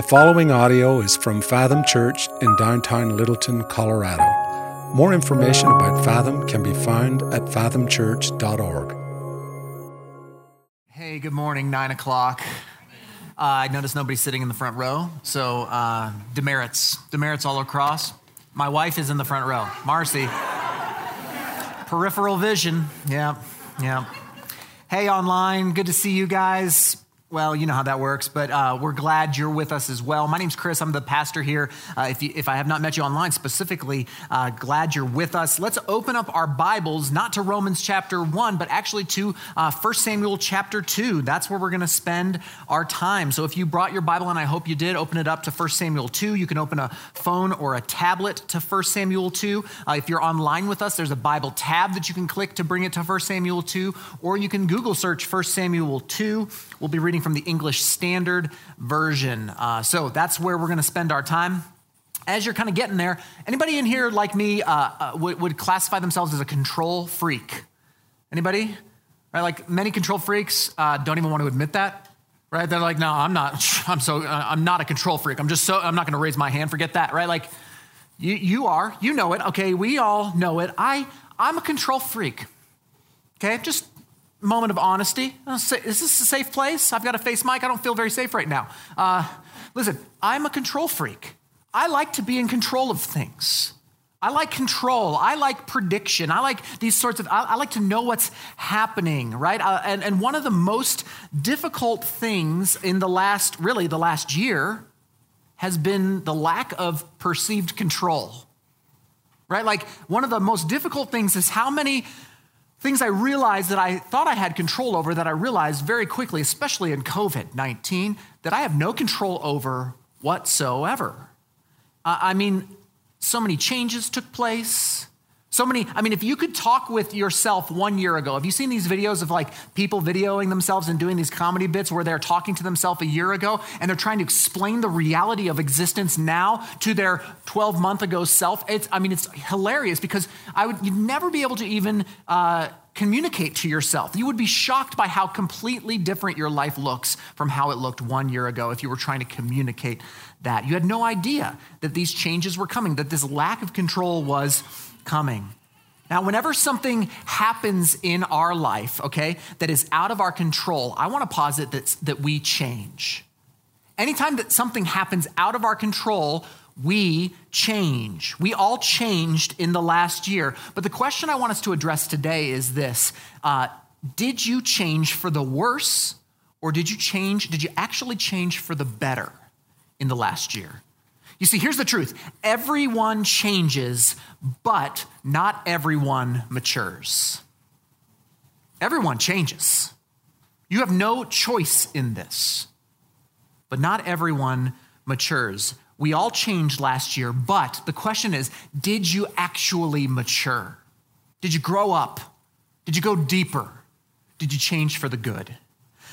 The following audio is from Fathom Church in downtown Littleton, Colorado. More information about Fathom can be found at fathomchurch.org. Hey, good morning, nine o'clock. Uh, I noticed nobody's sitting in the front row, so uh, demerits, demerits all across. My wife is in the front row, Marcy. Peripheral vision, yeah, yeah. Hey, online, good to see you guys. Well, you know how that works, but uh, we're glad you're with us as well. My name's Chris. I'm the pastor here. Uh, if, you, if I have not met you online specifically, uh, glad you're with us. Let's open up our Bibles, not to Romans chapter 1, but actually to uh, 1 Samuel chapter 2. That's where we're going to spend our time. So if you brought your Bible, and I hope you did, open it up to 1 Samuel 2. You can open a phone or a tablet to 1 Samuel 2. Uh, if you're online with us, there's a Bible tab that you can click to bring it to 1 Samuel 2, or you can Google search 1 Samuel 2. We'll be reading from the English Standard Version. Uh, so that's where we're going to spend our time. As you're kind of getting there, anybody in here like me uh, uh, would, would classify themselves as a control freak? Anybody? Right? Like many control freaks uh, don't even want to admit that. Right? They're like, no, I'm not. I'm so. Uh, I'm not a control freak. I'm just so. I'm not going to raise my hand. Forget that. Right? Like, you, you are. You know it. Okay. We all know it. I. I'm a control freak. Okay. Just moment of honesty. Is this a safe place? I've got a face mic. I don't feel very safe right now. Uh, listen, I'm a control freak. I like to be in control of things. I like control. I like prediction. I like these sorts of, I, I like to know what's happening, right? Uh, and, and one of the most difficult things in the last, really, the last year has been the lack of perceived control, right? Like, one of the most difficult things is how many Things I realized that I thought I had control over that I realized very quickly, especially in COVID 19, that I have no control over whatsoever. I mean, so many changes took place. So many, I mean, if you could talk with yourself one year ago, have you seen these videos of like people videoing themselves and doing these comedy bits where they're talking to themselves a year ago and they're trying to explain the reality of existence now to their 12 month ago self? It's, I mean, it's hilarious because I would, you'd never be able to even uh, communicate to yourself. You would be shocked by how completely different your life looks from how it looked one year ago if you were trying to communicate that. You had no idea that these changes were coming, that this lack of control was coming. Now, whenever something happens in our life, okay, that is out of our control, I want to posit that, that we change. Anytime that something happens out of our control, we change. We all changed in the last year. But the question I want us to address today is this uh, Did you change for the worse, or did you change? Did you actually change for the better in the last year? You see, here's the truth everyone changes, but not everyone matures. Everyone changes. You have no choice in this, but not everyone matures. We all changed last year, but the question is did you actually mature? Did you grow up? Did you go deeper? Did you change for the good?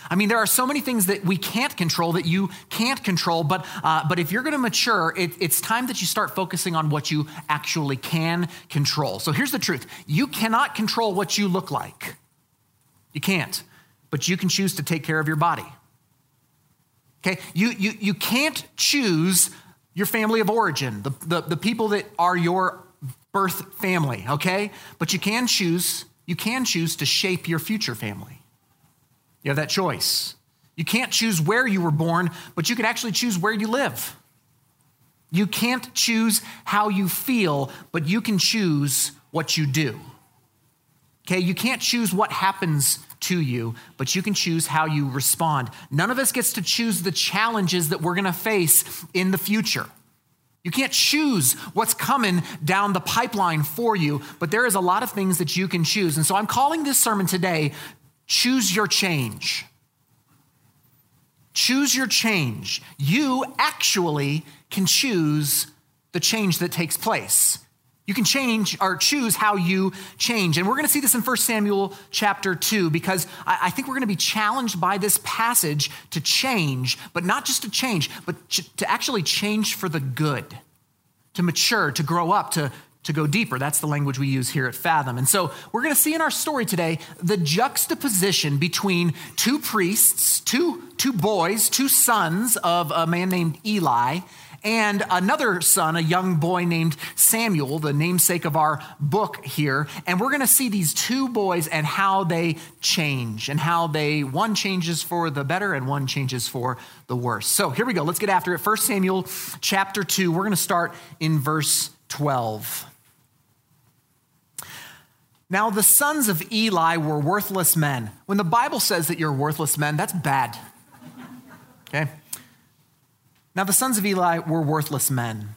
I mean, there are so many things that we can't control that you can't control, but, uh, but if you're going to mature, it, it's time that you start focusing on what you actually can control. So here's the truth you cannot control what you look like. You can't, but you can choose to take care of your body. Okay? You, you, you can't choose your family of origin, the, the, the people that are your birth family, okay? But you can choose, you can choose to shape your future family. You have that choice. You can't choose where you were born, but you can actually choose where you live. You can't choose how you feel, but you can choose what you do. Okay, you can't choose what happens to you, but you can choose how you respond. None of us gets to choose the challenges that we're to face in the future. You can't choose what's coming down the pipeline for you, but there is a lot of things that you can choose. And so I'm calling this sermon today Choose your change. Choose your change. You actually can choose the change that takes place. You can change or choose how you change. And we're going to see this in 1 Samuel chapter 2 because I think we're going to be challenged by this passage to change, but not just to change, but to actually change for the good, to mature, to grow up, to, to go deeper. That's the language we use here at Fathom. And so we're going to see in our story today the juxtaposition between two priests, two, two boys, two sons of a man named Eli, and another son, a young boy named Samuel, the namesake of our book here. And we're going to see these two boys and how they change, and how they, one changes for the better and one changes for the worse. So here we go. Let's get after it. 1 Samuel chapter 2. We're going to start in verse 12. Now, the sons of Eli were worthless men. When the Bible says that you're worthless men, that's bad. Okay? Now, the sons of Eli were worthless men.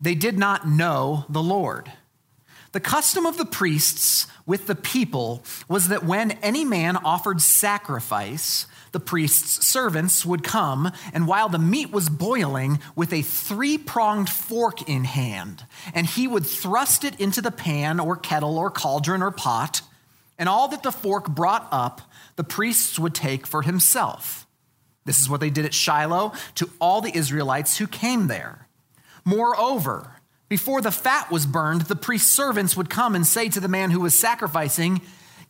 They did not know the Lord. The custom of the priests with the people was that when any man offered sacrifice, the priest's servants would come, and while the meat was boiling, with a three pronged fork in hand, and he would thrust it into the pan or kettle or cauldron or pot, and all that the fork brought up, the priests would take for himself. This is what they did at Shiloh to all the Israelites who came there. Moreover, before the fat was burned, the priest's servants would come and say to the man who was sacrificing,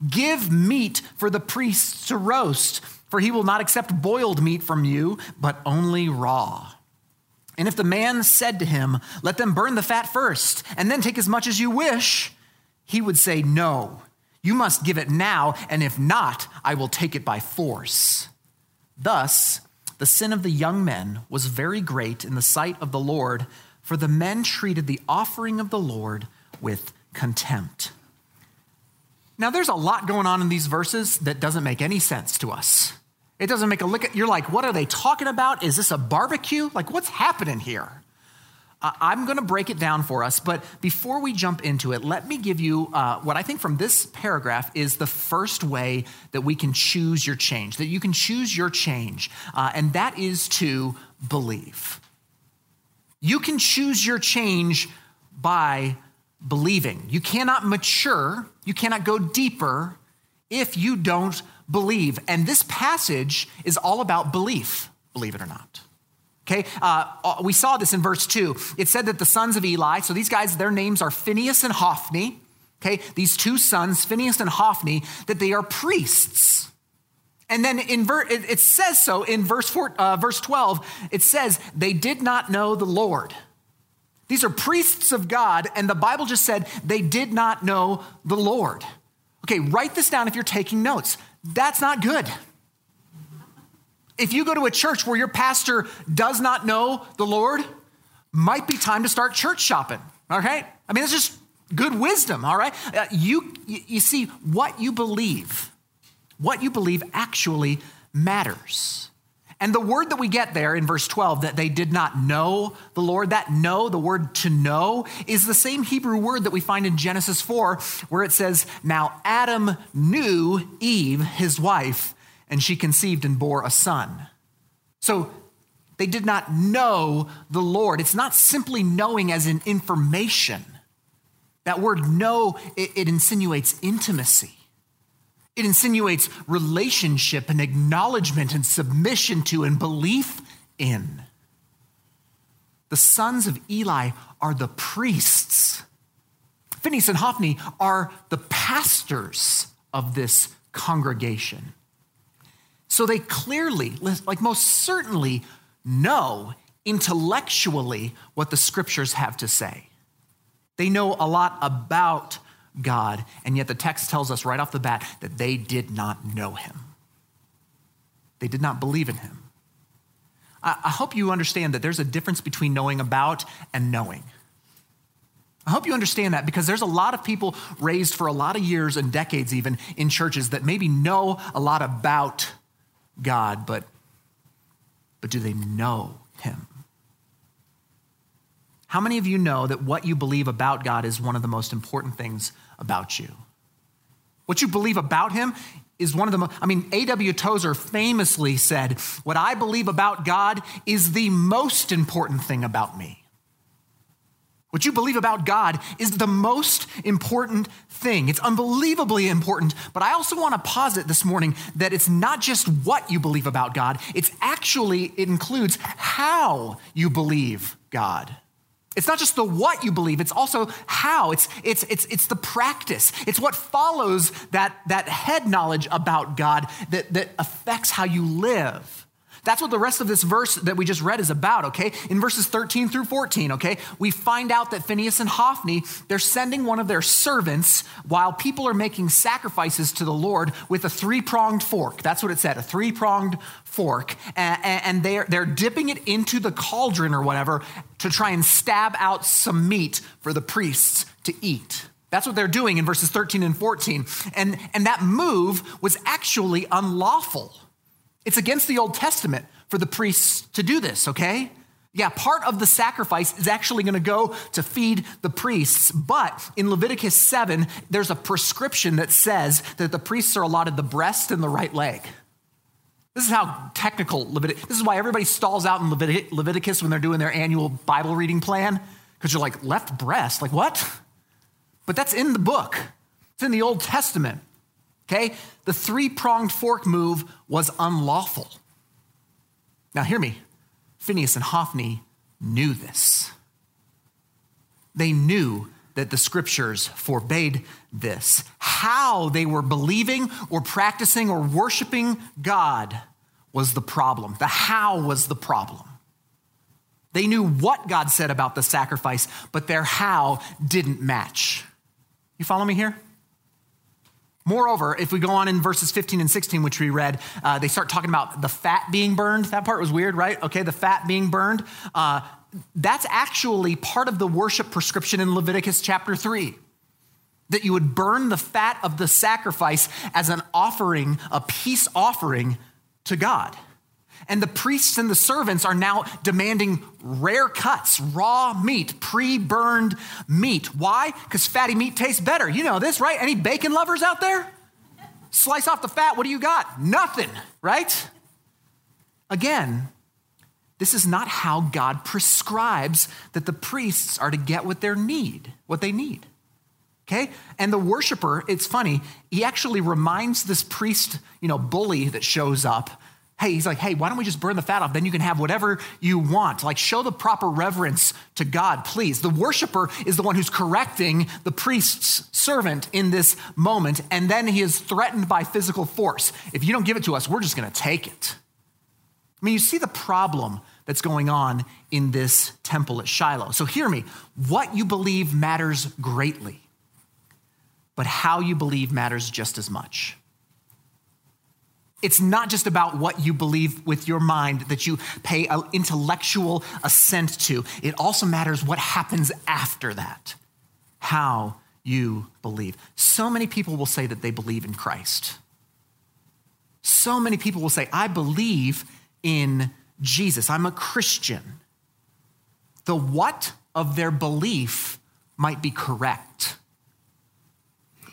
Give meat for the priests to roast for he will not accept boiled meat from you, but only raw. And if the man said to him, Let them burn the fat first, and then take as much as you wish, he would say, No, you must give it now, and if not, I will take it by force. Thus, the sin of the young men was very great in the sight of the Lord, for the men treated the offering of the Lord with contempt. Now, there's a lot going on in these verses that doesn't make any sense to us. It doesn't make a at, you're like, what are they talking about? Is this a barbecue? Like, what's happening here? I'm going to break it down for us, but before we jump into it, let me give you uh, what I think from this paragraph is the first way that we can choose your change, that you can choose your change, uh, and that is to believe. You can choose your change by believing. You cannot mature, you cannot go deeper if you don't believe. And this passage is all about belief, believe it or not. Okay, uh, uh, we saw this in verse 2. It said that the sons of Eli, so these guys, their names are Phineas and Hophni. Okay, these two sons, Phineas and Hophni, that they are priests. And then in ver- it, says so in verse, four, uh, verse 12, it says, they did not know the Lord. These are priests of God, and the Bible just said they did not know the Lord. Okay, write this down if you're taking notes. That's not good. If you go to a church where your pastor does not know the Lord, might be time to start church shopping, all right? I mean, it's just good wisdom, all right? Uh, you, you see, what you believe, what you believe actually matters. And the word that we get there in verse 12, that they did not know the Lord, that know, the word to know, is the same Hebrew word that we find in Genesis 4, where it says, Now Adam knew Eve, his wife, and she conceived and bore a son. So they did not know the Lord. It's not simply knowing as in information. That word know, it, it insinuates intimacy. It insinuates relationship and acknowledgement and submission to and belief in. The sons of Eli are the priests. Phineas and Hophni are the pastors of this congregation. So they clearly, like most certainly, know intellectually what the scriptures have to say. They know a lot about God, and yet the text tells us right off the bat that they did not know him. They did not believe in him. I, hope you understand that there's a difference between knowing about and knowing. I hope you understand that because there's a lot of people raised for a lot of years and decades, even in churches, that maybe know a lot about God, but, but do they know Him? How many of you know that what you believe about God is one of the most important things about you? What you believe about Him is one of the most, I mean, A.W. Tozer famously said, What I believe about God is the most important thing about me. What you believe about God is the most important thing. It's unbelievably important, but I also want to posit this morning that it's not just what you believe about God, it's actually, it includes how you believe God. It's not just the what you believe, it's also how. It's, it's, it's, it's the practice. It's what follows that, that head knowledge about God that, that affects how you live. That's what the rest of this verse that we just read is about, okay? In verses 13 through 14, okay? We find out that Phineas and Hophni, they're sending one of their servants while people are making sacrifices to the Lord with a three pronged fork. That's what it said, a three pronged fork. And they're, they're dipping it into the cauldron or whatever to try and stab out some meat for the priests to eat. That's what they're doing in verses 13 and 14. And, and that move was actually unlawful. It's against the Old Testament for the priests to do this, okay? Yeah, part of the sacrifice is actually going to go to feed the priests. But in Leviticus 7, there's a prescription that says that the priests are allotted the breast and the right leg. This is how technical Leviticus, this is why everybody stalls out in Leviticus when they're doing their annual Bible reading plan, because you're like, left breast, like what? But that's in the book, it's in the Old Testament. Okay? The three pronged fork move was unlawful. Now, hear me. Phineas and Hophni knew this. They knew that the scriptures forbade this. How they were believing or practicing or worshiping God was the problem. The how was the problem. They knew what God said about the sacrifice, but their how didn't match. You follow me here? Moreover, if we go on in verses 15 and 16, which we read, uh, they start talking about the fat being burned. That part was weird, right? Okay, the fat being burned. Uh, that's actually part of the worship prescription in Leviticus chapter 3 that you would burn the fat of the sacrifice as an offering, a peace offering to God. And the priests and the servants are now demanding rare cuts, raw meat, pre burned meat. Why? Because fatty meat tastes better. You know this, right? Any bacon lovers out there? Slice off the fat, what do you got? Nothing, right? Again, this is not how God prescribes that the priests are to get what they need, what they need. Okay? And the worshiper, it's funny, he actually reminds this priest, you know, bully that shows up hey, he's like, hey, why don't we just burn the fat off? Then you can have whatever you want. Like, show the proper reverence to God, please. The worshiper is the one who's correcting the priest's servant in this moment, and then he is threatened by physical force. If you don't give it to us, we're just gonna take it. I mean, you see the problem that's going on in this temple at Shiloh. So, hear me what you believe matters greatly, but how you believe matters just as much. It's not just about what you believe with your mind that you pay an intellectual assent to. It also matters what happens after that, how you believe. So many people will say that they believe in Christ. So many people will say, I believe in Jesus. I'm a Christian. The what of their belief might be correct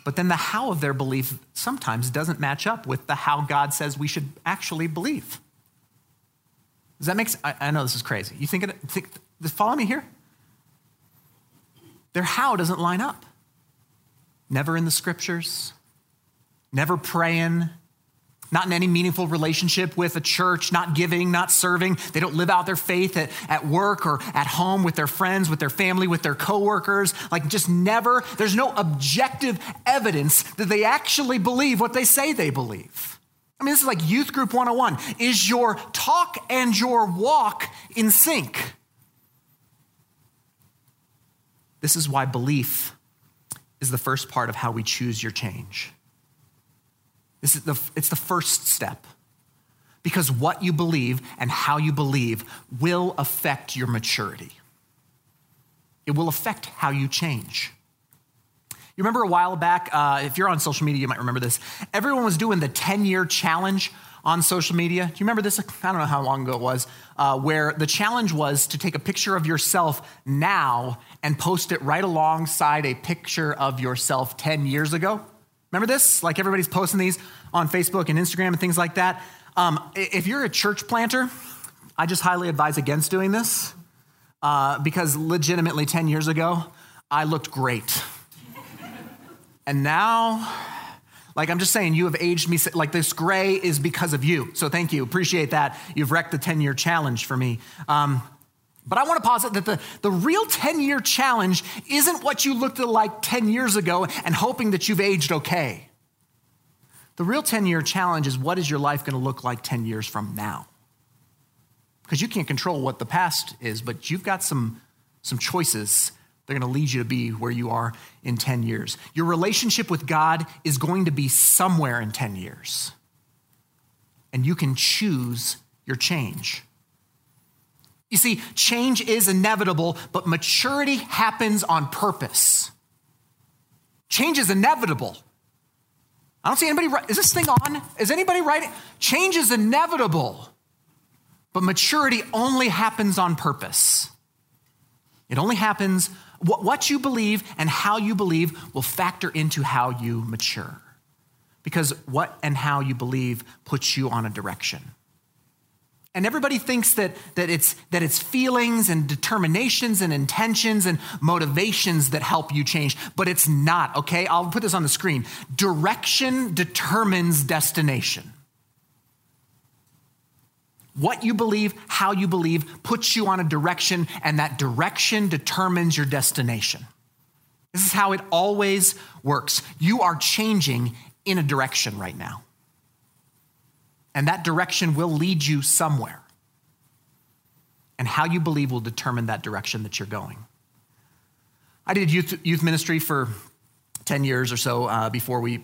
but then the how of their belief sometimes doesn't match up with the how God says we should actually believe. Does that make sense? I, I know this is crazy. You think, it, think follow me here? Their how doesn't line up. Never in the scriptures, never praying, not in any meaningful relationship with a church, not giving, not serving. They don't live out their faith at, at work or at home with their friends, with their family, with their coworkers. Like, just never, there's no objective evidence that they actually believe what they say they believe. I mean, this is like Youth Group 101. Is your talk and your walk in sync? This is why belief is the first part of how we choose your change. This is the, it's the first step. Because what you believe and how you believe will affect your maturity. It will affect how you change. You remember a while back, uh, if you're on social media, you might remember this. Everyone was doing the 10 year challenge on social media. Do you remember this? I don't know how long ago it was, uh, where the challenge was to take a picture of yourself now and post it right alongside a picture of yourself 10 years ago. Remember this? Like everybody's posting these on Facebook and Instagram and things like that. Um, if you're a church planter, I just highly advise against doing this uh, because legitimately 10 years ago, I looked great. and now, like I'm just saying, you have aged me, like this gray is because of you. So thank you, appreciate that. You've wrecked the 10 year challenge for me. Um, But I want to posit that the, the real 10 year challenge isn't what you looked like 10 years ago and hoping that you've aged okay. The real 10 year challenge is what is your life going to look like 10 years from now? Because you can't control what the past is, but you've got some, some choices that are going to lead you to be where you are in 10 years. Your relationship with God is going to be somewhere in 10 years. And you can choose your change. You see, change is inevitable, but maturity happens on purpose. Change is inevitable. I don't see anybody. Is this thing on? Is anybody writing? Change is inevitable, but maturity only happens on purpose. It only happens, what you believe and how you believe will factor into how you mature. Because what and how you believe puts you on a direction. And everybody thinks that, that, it's, that it's feelings and determinations and intentions and motivations that help you change, but it's not, okay? I'll put this on the screen. Direction determines destination. What you believe, how you believe, puts you on a direction, and that direction determines your destination. This is how it always works. You are changing in a direction right now and that direction will lead you somewhere. And how you believe will determine that direction that you're going. I did youth, youth ministry for 10 years or so uh, before we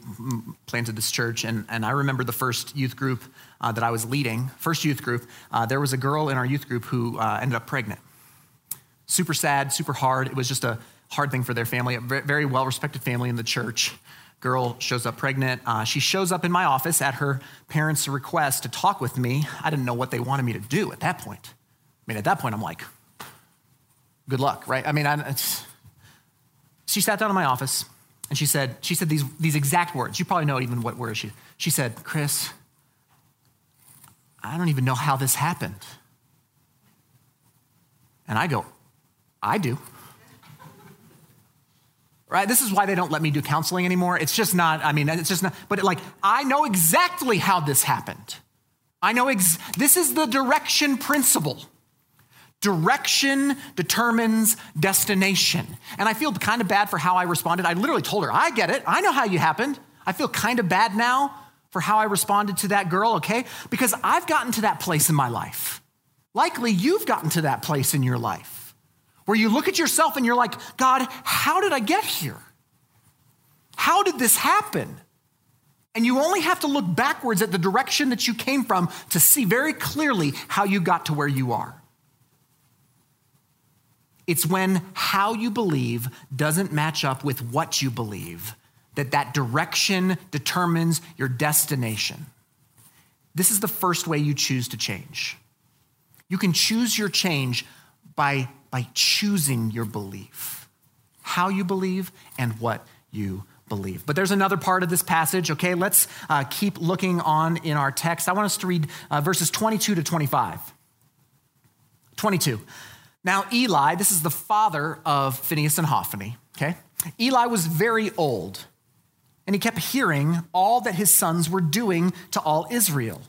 planted this church. And, and I remember the first youth group uh, that I was leading, first youth group, uh, there was a girl in our youth group who uh, ended up pregnant. Super sad, super hard. It was just a hard thing for their family, a very well respected family in the church girl shows up pregnant. Uh, she shows up in my office at her parents' request to talk with me. I didn't know what they wanted me to do at that point. I mean, at that point, I'm like, good luck, right? I mean, I, she sat down in my office and she said, she said these, these exact words. You probably know even what words she, she said, Chris, I don't even know how this happened. And I go, I do right? This is why they don't let me do counseling anymore. It's just not, I mean, it's just not, but like, I know exactly how this happened. I know, ex- this is the direction principle. Direction determines destination. And I feel kind of bad for how I responded. I literally told her, I get it. I know how you happened. I feel kind of bad now for how I responded to that girl, okay? Because I've gotten to that place in my life. Likely you've gotten to that place in your life where you look at yourself and you're like, God, how did I get here? How did this happen? And you only have to look backwards at the direction that you came from to see very clearly how you got to where you are. It's when how you believe doesn't match up with what you believe that that direction determines your destination. This is the first way you choose to change. You can choose your change by by choosing your belief, how you believe and what you believe. But there's another part of this passage, okay? Let's uh, keep looking on in our text. I want us to read uh, verses 22 to 25. 22. Now, Eli, this is the father of Phineas and Hophni, okay? Eli was very old, and he kept hearing all that his sons were doing to all Israel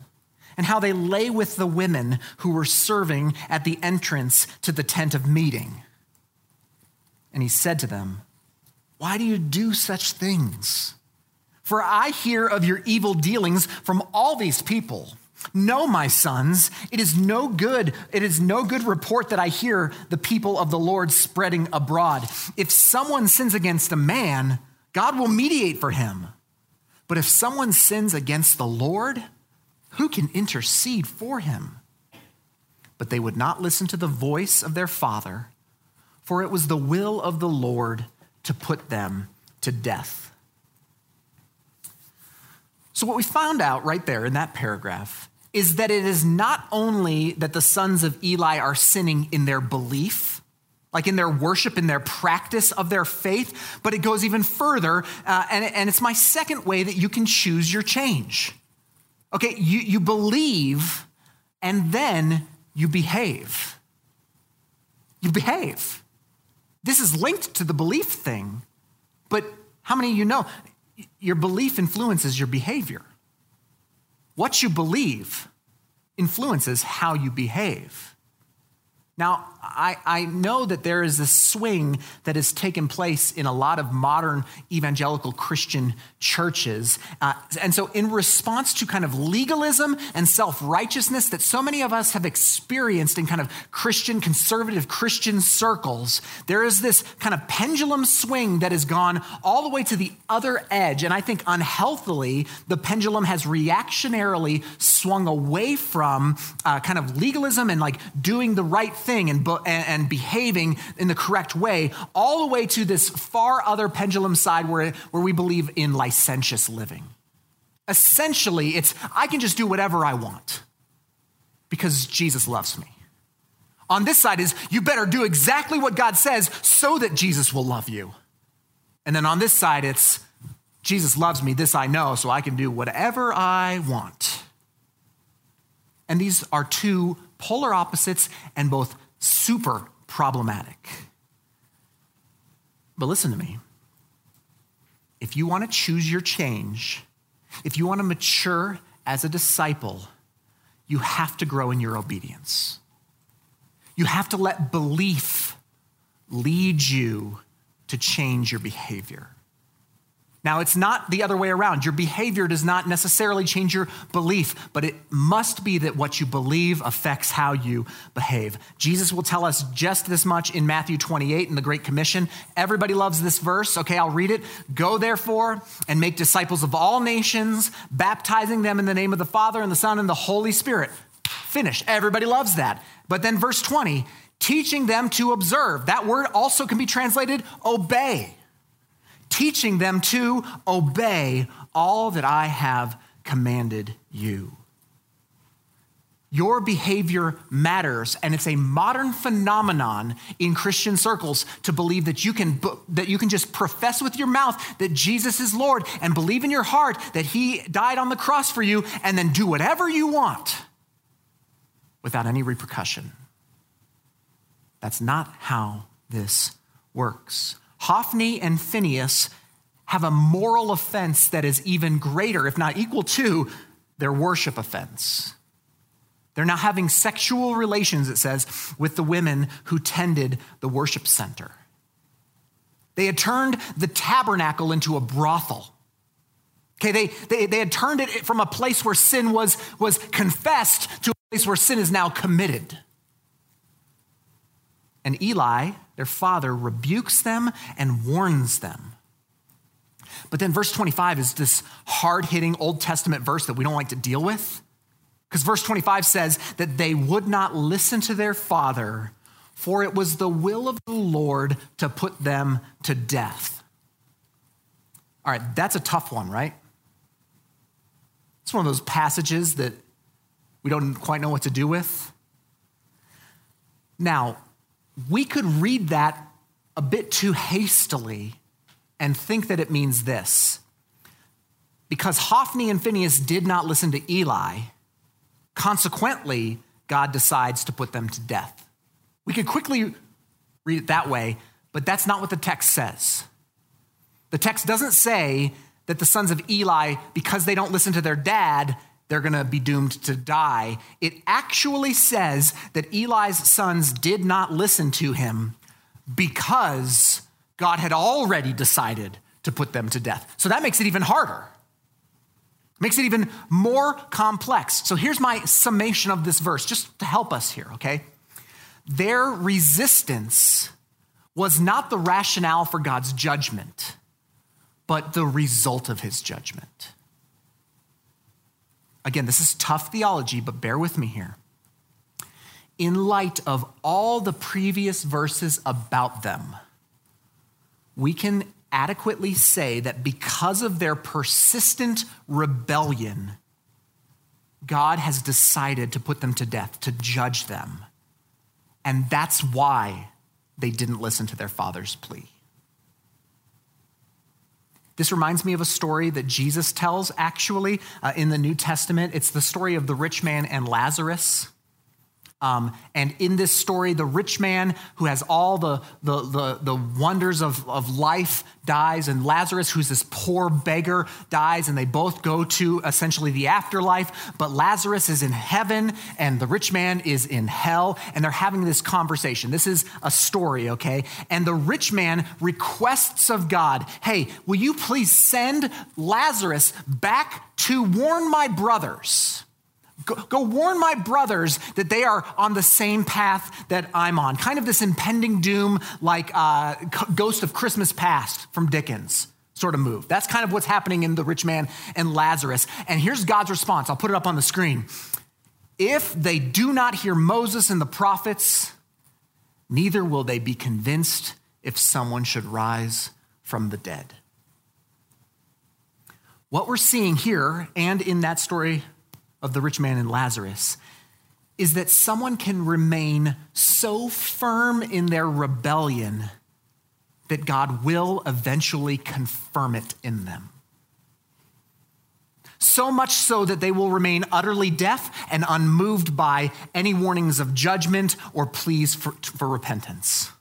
and how they lay with the women who were serving at the entrance to the tent of meeting. And he said to them, Why do you do such things? For I hear of your evil dealings from all these people. No, my sons, it is no good. It is no good report that I hear the people of the Lord spreading abroad. If someone sins against a man, God will mediate for him. But if someone sins against the Lord, who can intercede for him? But they would not listen to the voice of their father, for it was the will of the Lord to put them to death. So, what we found out right there in that paragraph is that it is not only that the sons of Eli are sinning in their belief, like in their worship, in their practice of their faith, but it goes even further. Uh, and, and it's my second way that you can choose your change. Okay, you, you believe and then you behave. You behave. This is linked to the belief thing, but how many of you know your belief influences your behavior? What you believe influences how you behave. Now, I, I know that there is this swing that has taken place in a lot of modern evangelical Christian churches. Uh, and so, in response to kind of legalism and self righteousness that so many of us have experienced in kind of Christian, conservative Christian circles, there is this kind of pendulum swing that has gone all the way to the other edge. And I think unhealthily, the pendulum has reactionarily swung away from uh, kind of legalism and like doing the right thing and, and, and, behaving in the correct way, all the way to this far other pendulum side where, where we believe in licentious living. Essentially, it's I can just do whatever I want because Jesus loves me. On this side is you better do exactly what God says so that Jesus will love you. And then on this side, it's Jesus loves me, this I know, so I can do whatever I want. And these are two polar opposites and both super problematic. But listen to me. If you want to choose your change, if you want to mature as a disciple, you have to grow in your obedience. You have to let belief lead you to change your behavior. Now, it's not the other way around. Your behavior does not necessarily change your belief, but it must be that what you believe affects how you behave. Jesus will tell us just this much in Matthew 28 in the Great Commission. Everybody loves this verse. Okay, I'll read it. Go therefore and make disciples of all nations, baptizing them in the name of the Father and the Son and the Holy Spirit. Finish. Everybody loves that. But then verse 20, teaching them to observe. That word also can be translated obey teaching them to obey all that I have commanded you. Your behavior matters, and it's a modern phenomenon in Christian circles to believe that you can that you can just profess with your mouth that Jesus is Lord and believe in your heart that He died on the cross for you, and then do whatever you want without any repercussion. That's not how this works. Hophni and Phineas have a moral offense that is even greater, if not equal to, their worship offense. They're now having sexual relations, it says, with the women who tended the worship center. They had turned the tabernacle into a brothel. Okay, they, they, they had turned it from a place where sin was, was confessed to a place where sin is now committed. And Eli, their father, rebukes them and warns them. But then verse 25 is this hard hitting Old Testament verse that we don't like to deal with. Because verse 25 says that they would not listen to their father, for it was the will of the Lord to put them to death. All right, that's a tough one, right? It's one of those passages that we don't quite know what to do with. Now, we could read that a bit too hastily and think that it means this. Because Hophni and Phinehas did not listen to Eli, consequently, God decides to put them to death. We could quickly read it that way, but that's not what the text says. The text doesn't say that the sons of Eli, because they don't listen to their dad, they're going to be doomed to die. It actually says that Eli's sons did not listen to him because God had already decided to put them to death. So that makes it even harder. Makes it even more complex. So here's my summation of this verse, just to help us here, okay? Their resistance was not the rationale for God's judgment, but the result of his judgment. Again, this is tough theology, but bear with me here. In light of all the previous verses about them, we can adequately say that because of their persistent rebellion, God has decided to put them to death, to judge them. And that's why they didn't listen to their father's plea. This reminds me of a story that Jesus tells actually uh, in the New Testament. It's the story of the rich man and Lazarus. Um, and in this story, the rich man who has all the, the, the, the, wonders of, of life dies, and Lazarus, who's this poor beggar, dies, and they both go to essentially the afterlife. But Lazarus is in heaven, and the rich man is in hell, and they're having this conversation. This is a story, okay? And the rich man requests of God, hey, will you please send Lazarus back to warn my brothers? Go, go, warn my brothers that they are on the same path that I'm on. Kind of this impending doom, like uh, Ghost of Christmas Past from Dickens sort of move. That's kind of what's happening in the rich man and Lazarus. And here's God's response. I'll put it up on the screen. If they do not hear Moses and the prophets, neither will they be convinced if someone should rise from the dead. What we're seeing here and in that story of the rich man and Lazarus is that someone can remain so firm in their rebellion that God will eventually confirm it in them. So much so that they will remain utterly deaf and unmoved by any warnings of judgment or pleas for, for repentance.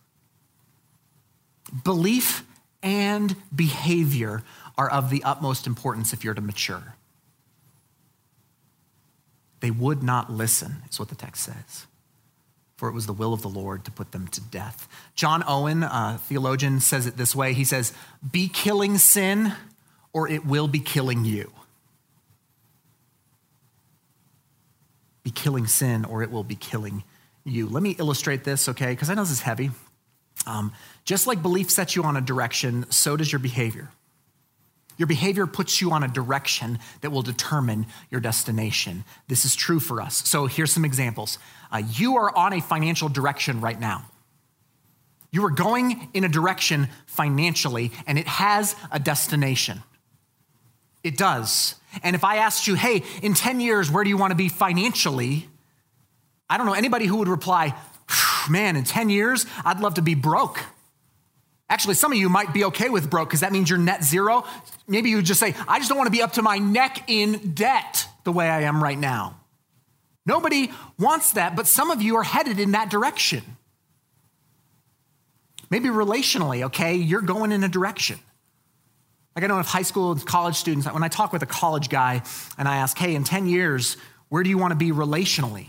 Belief and behavior are of the utmost importance if you're to mature. They would not listen, is what the text says. For it was the will of the Lord to put them to death. John Owen, theologian, says it this way He says, Be killing sin, or it will be killing you. Be killing sin, or it will be killing you. Let me illustrate this, okay? Because I know this is heavy. Um, just like belief sets you on a direction, so does your behavior. Your behavior puts you on a direction that will determine your destination. This is true for us. So here's some examples. Uh, you are on a financial direction right now. You are going in a direction financially, and it has a destination. It does. And if I asked you, hey, in 10 years, where do you want to be financially? I don't know anybody who would reply, man, in 10 years, I'd love to be broke. Actually, some of you might be okay with broke because that means you're net zero. Maybe you just say, I just don't want to be up to my neck in debt the way I am right now. Nobody wants that, but some of you are headed in that direction. Maybe relationally, okay, you're going in a direction. Like I know if high school and college students, when I talk with a college guy and I ask, hey, in 10 years, where do you want to be relationally?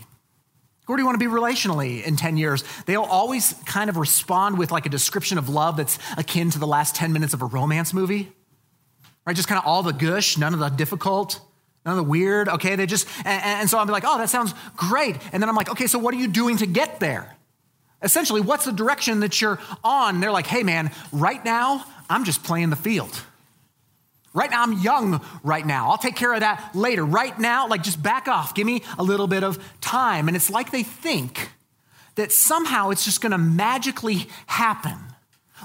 Where do you want to be relationally in 10 years? They'll always kind of respond with like a description of love that's akin to the last 10 minutes of a romance movie. Right? Just kind of all the gush, none of the difficult, none of the weird. Okay, they just, and, and so I'm like, oh, that sounds great. And then I'm like, okay, so what are you doing to get there? Essentially, what's the direction that you're on? And they're like, hey, man, right now, I'm just playing the field. Right now, I'm young right now. I'll take care of that later. Right now, like just back off. Give me a little bit of time. And it's like they think that somehow it's just gonna magically happen.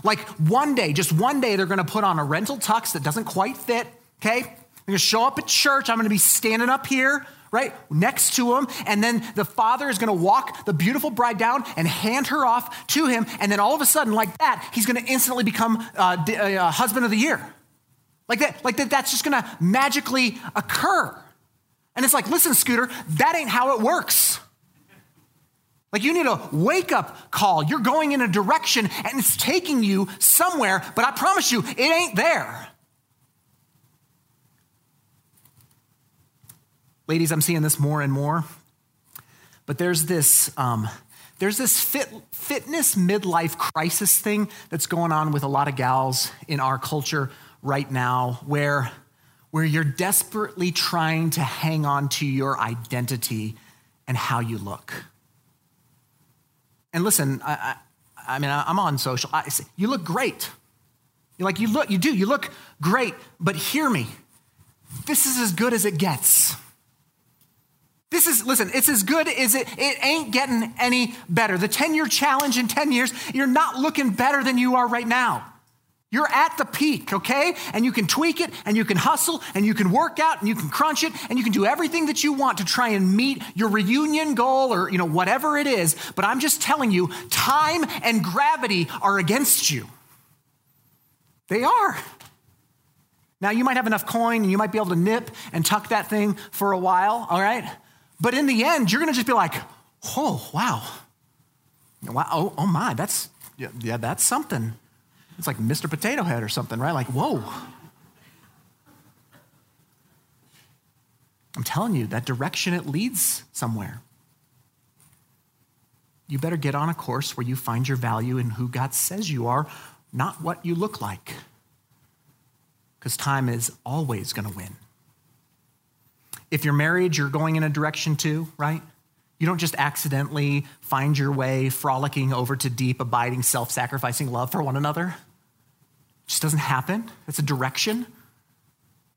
Like one day, just one day, they're gonna put on a rental tux that doesn't quite fit, okay? They're gonna show up at church. I'm gonna be standing up here, right, next to him. And then the father is gonna walk the beautiful bride down and hand her off to him. And then all of a sudden, like that, he's gonna instantly become uh, uh, husband of the year. Like that, like that, that's just gonna magically occur. And it's like, listen, Scooter, that ain't how it works. Like you need a wake up call. You're going in a direction and it's taking you somewhere, but I promise you, it ain't there. Ladies, I'm seeing this more and more. But there's this, um, there's this fit, fitness midlife crisis thing that's going on with a lot of gals in our culture right now where, where you're desperately trying to hang on to your identity and how you look. And listen, I, I, I mean, I'm on social. I, you look great. You're like, you look, you do, you look great, but hear me. This is as good as it gets. This is, listen, it's as good as it, it ain't getting any better. The 10 year challenge in 10 years, you're not looking better than you are right now. You're at the peak, okay? And you can tweak it and you can hustle and you can work out and you can crunch it and you can do everything that you want to try and meet your reunion goal or, you know, whatever it is. But I'm just telling you, time and gravity are against you. They are. Now, you might have enough coin and you might be able to nip and tuck that thing for a while, all right? But in the end, you're gonna just be like, Oh, wow. Wow. Oh, oh my, that's, yeah, yeah, that's something. It's like Mr. Potato Head or something, right? Like, whoa. I'm telling you, that direction it leads somewhere. You better get on a course where you find your value in who God says you are, not what you look like. Because time is always going to win. If you're married, you're going in a direction too, right? You don't just accidentally find your way frolicking over to deep, abiding, self sacrificing love for one another. Just doesn't happen. That's a direction.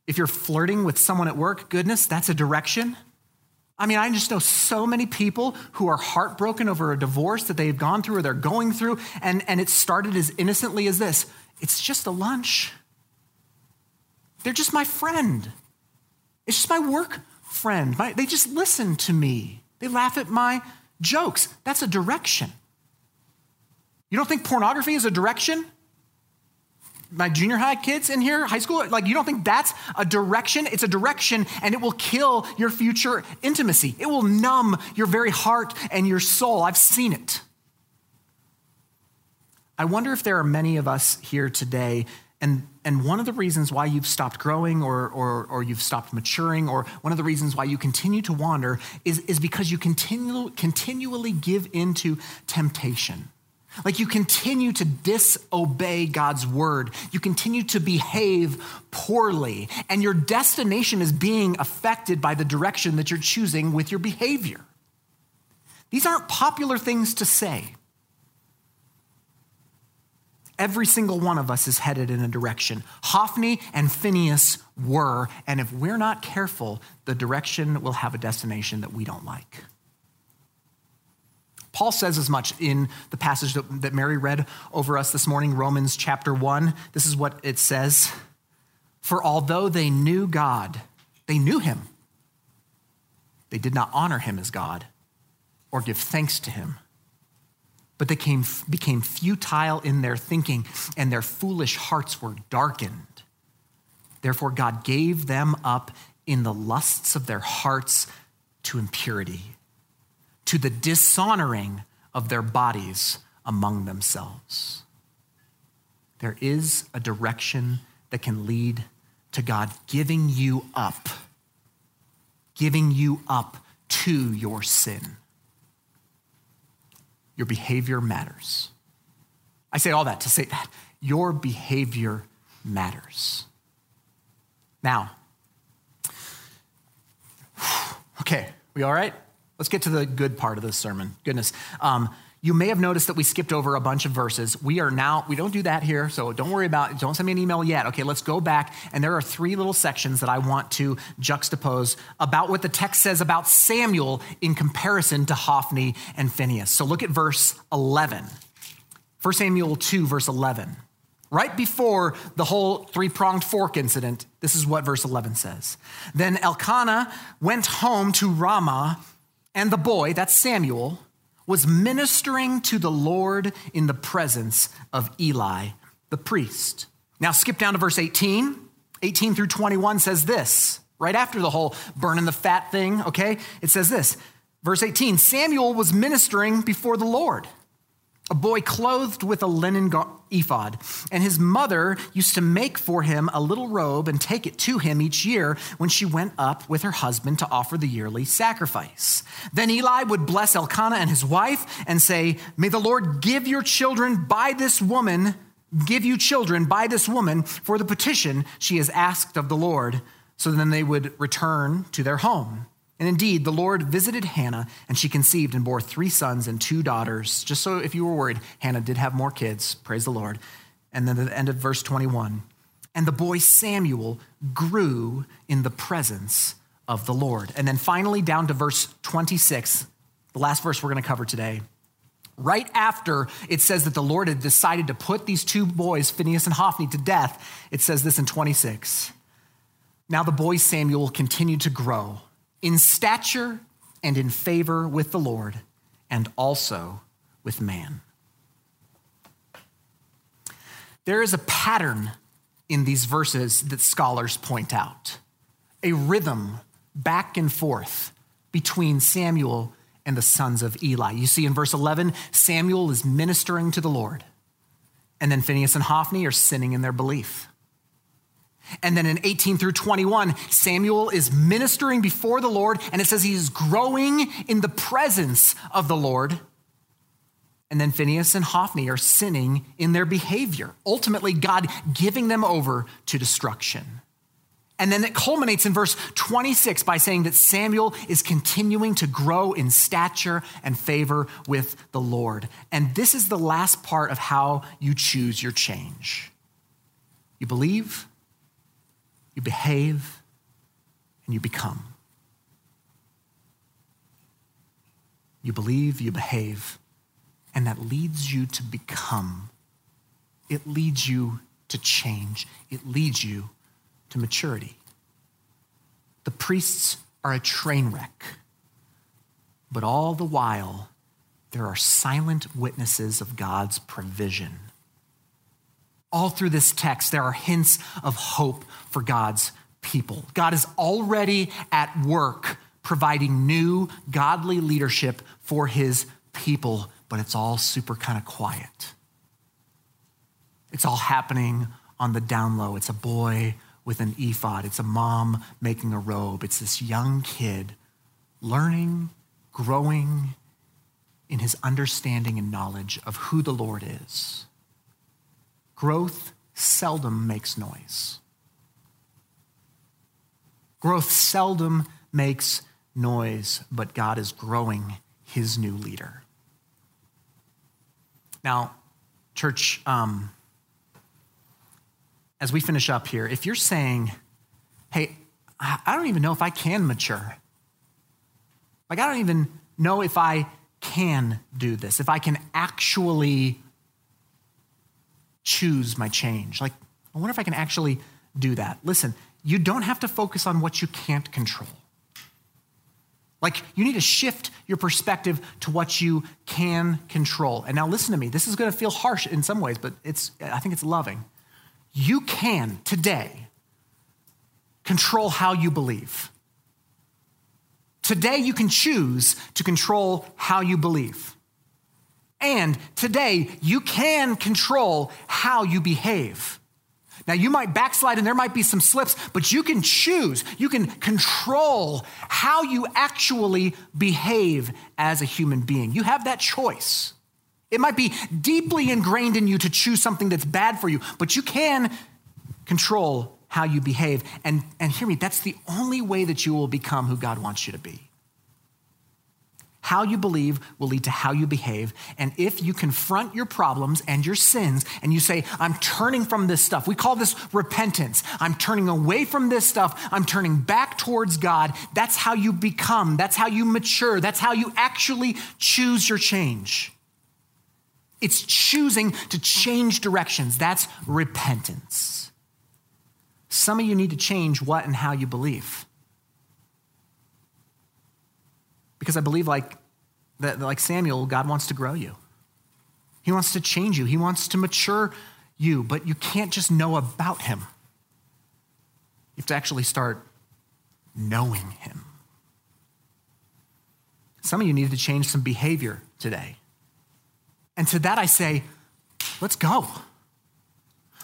If you're flirting with someone at work, goodness, that's a direction. I mean, I just know so many people who are heartbroken over a divorce that they've gone through or they're going through, and, and it started as innocently as this it's just a lunch. They're just my friend. It's just my work friend. My, they just listen to me. They laugh at my jokes. That's a direction. You don't think pornography is a direction? My junior high kids in here, high school, like you don't think that's a direction? It's a direction and it will kill your future intimacy. It will numb your very heart and your soul. I've seen it. I wonder if there are many of us here today and, and one of the reasons why you've stopped growing or, or, or you've stopped maturing, or one of the reasons why you continue to wander, is, is because you continue, continually give into temptation. Like you continue to disobey God's word. You continue to behave poorly, and your destination is being affected by the direction that you're choosing with your behavior. These aren't popular things to say. Every single one of us is headed in a direction. Hophni and Phinehas were, and if we're not careful, the direction will have a destination that we don't like. Paul says as much in the passage that, that Mary read over us this morning, Romans chapter 1. This is what it says For although they knew God, they knew him, they did not honor him as God or give thanks to him but they came, became futile in their thinking, and their foolish hearts were darkened. Therefore, God gave them up in the lusts of their hearts to impurity, to the dishonoring of their bodies among themselves. There is a direction that can lead to God giving you up, giving you up to your sin your behavior matters. I say all that to say that your behavior matters. Now, okay, we all right? Let's get to the good part of this sermon. Goodness. Um, you may have noticed that we skipped over a bunch of verses. We are now, we don't do that here, so don't worry about it. Don't send me an email yet. Okay, let's go back. And there are three little sections that I want to juxtapose about what the text says about Samuel in comparison to Hophni and Phinehas. So look at verse 11. 1 Samuel 2, verse 11. Right before the whole three pronged fork incident, this is what verse 11 says. Then Elkanah went home to Ramah, and the boy, that's Samuel, was ministering to the Lord in the presence of Eli, the priest. Now, skip down to verse 18. 18 through 21 says this, right after the whole burning the fat thing, okay? It says this. Verse 18 Samuel was ministering before the Lord a boy clothed with a linen ephod. And his mother used to make for him a little robe and take it to him each year when she went up with her husband to offer the yearly sacrifice. Then Eli would bless Elkanah and his wife and say, May the Lord give your children by this woman, give you children by this woman for the petition she has asked of the Lord. So then they would return to their home. And indeed, the Lord visited Hannah, and she conceived and bore three sons and two daughters. Just so if you were worried, Hannah did have more kids. Praise the Lord. And then at the end of verse 21 and the boy Samuel grew in the presence of the Lord. And then finally, down to verse 26, the last verse we're going to cover today. Right after it says that the Lord had decided to put these two boys, Phinehas and Hophni, to death, it says this in 26. Now the boy Samuel continued to grow in stature and in favor with the Lord and also with man. There is a pattern in these verses that scholars point out a rhythm back and forth between Samuel and the sons of Eli. You see in verse 11, Samuel is ministering to the Lord. And then Phinehas and Hophni are sinning in their belief. And then in 18 through 21, Samuel is ministering before the Lord, and it says he's growing in the presence of the Lord. And then Phinehas and Hophni are sinning in their behavior, ultimately, God giving them over to destruction. And then it culminates in verse 26 by saying that Samuel is continuing to grow in stature and favor with the Lord. And this is the last part of how you choose your change. You believe, you behave, and you become. You believe, you behave, and that leads you to become. It leads you to change. It leads you to maturity. The priests are a train wreck, but all the while, there are silent witnesses of God's provision. All through this text, there are hints of hope for God's people. God is already at work providing new godly leadership for his people, but it's all super kind of quiet. It's all happening on the down low. It's a boy with an ephod. It's a mom making a robe. It's this young kid learning, growing in his understanding and knowledge of who the Lord is. Growth seldom makes noise. Growth seldom makes noise, but God is growing his new leader. Now, church, um, as we finish up here, if you're saying, hey, I don't even know if I can mature, like I don't even know if I can do this, if I can actually choose my change. Like, I wonder if I can actually do that. Listen, you don't have to focus on what you can't control. Like, you need to shift your perspective to what you can control. And now, listen to me. This is going to feel harsh in some ways, but it's, I think it's loving you can today control how you believe. Today, you can choose to control how you believe. And today, you can control how you behave. Now, you might backslide and there might be some slips, but you can choose, you can control how you actually behave as a human being. You have that choice. It might be deeply ingrained in you to choose something that's bad for you, but you can control how you behave. And, and hear me, that's the only way that you will become who God wants you to be. How you believe will lead to how you behave. And if you confront your problems and your sins and you say, I'm turning from this stuff, we call this repentance. I'm turning away from this stuff. I'm turning back towards God. That's how you become. That's how you mature. That's how you actually choose your change. It's choosing to change directions. That's repentance. Some of you need to change what and how you believe. Because I believe, like, that, like Samuel, God wants to grow you. He wants to change you. He wants to mature you, but you can't just know about him. You have to actually start knowing him. Some of you need to change some behavior today. And to that I say, let's go.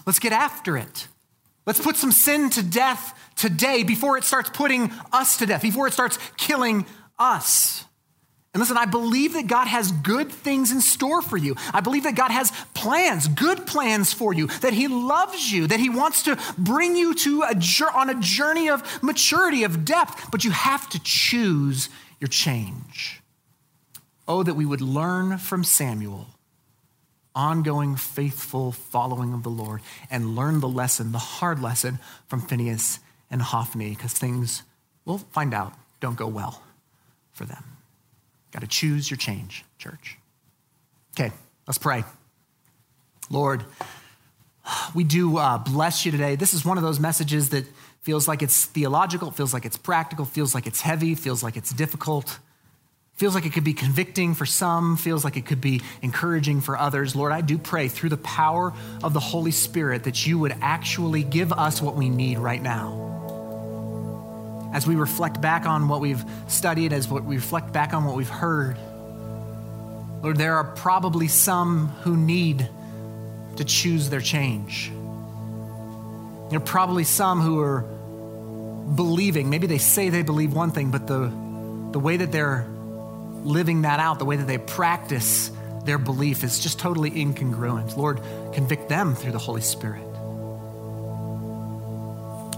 Let's get after it. Let's put some sin to death today before it starts putting us to death, before it starts killing us. And listen, I believe that God has good things in store for you. I believe that God has plans, good plans for you, that He loves you, that He wants to bring you to a, on a journey of maturity, of depth, but you have to choose your change. Oh, that we would learn from Samuel ongoing, faithful following of the Lord and learn the lesson, the hard lesson from Phinehas and Hophni, because things, we'll find out, don't go well for them. Got to choose your change, church. Okay, let's pray. Lord, we do uh, bless you today. This is one of those messages that feels like it's theological, feels like it's practical, feels like it's heavy, feels like it's difficult. Feels like it could be convicting for some, feels like it could be encouraging for others. Lord, I do pray through the power of the Holy Spirit that you would actually give us what we need right now. As we reflect back on what we've studied, as we reflect back on what we've heard, Lord, there are probably some who need to choose their change. There are probably some who are believing, maybe they say they believe one thing, but the, the way that they're living that out, the way that they practice their belief is just totally incongruent. Lord, convict them through the Holy Spirit.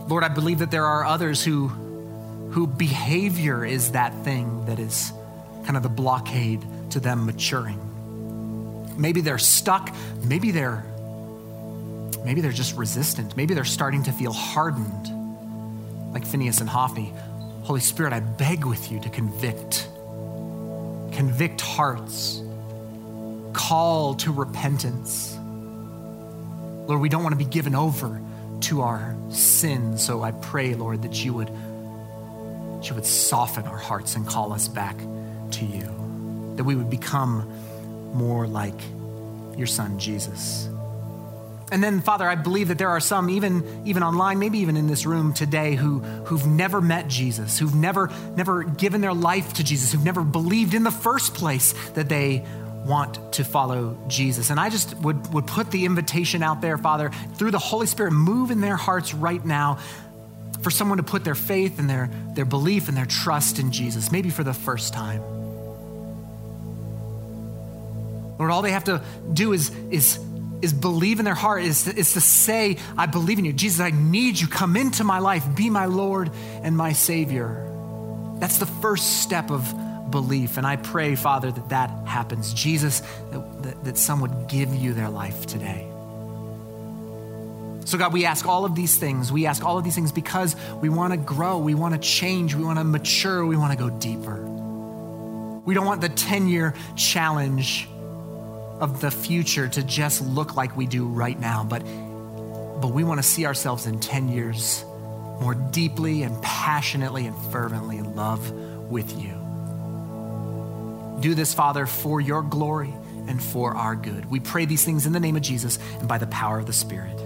Lord, I believe that there are others who, who behavior is that thing that is kind of the blockade to them maturing. Maybe they're stuck. Maybe they're maybe they're just resistant. Maybe they're starting to feel hardened, like Phinehas and Hophni. Holy Spirit, I beg with you to convict. Convict hearts. Call to repentance. Lord, we don't want to be given over to our sin. So I pray, Lord, that you would, you would soften our hearts and call us back to you, that we would become more like your son, Jesus. And then, Father, I believe that there are some, even, even online, maybe even in this room today, who, who've never met Jesus, who've never, never given their life to Jesus, who've never believed in the first place that they want to follow Jesus. And I just would, would put the invitation out there, Father, through the Holy Spirit, move in their hearts right now for someone to put their faith and their, their belief and their trust in Jesus, maybe for the first time. Lord, all they have to do is, is, is believe in their heart, is, is to say, I believe in you. Jesus, I need you. Come into my life. Be my Lord and my Savior. That's the first step of belief. And I pray, Father, that that happens. Jesus, that, that, that some would give you their life today. So, God, we ask all of these things. We ask all of these things because we want to grow, we want to change, we want to mature, we want to go deeper. We don't want the 10 year challenge of the future to just look like we do right now, but, but we want to see ourselves in 10 years more deeply and passionately and fervently in love with you. Do this, Father, for your glory and for our good. We pray these things in the name of Jesus and by the power of the Spirit.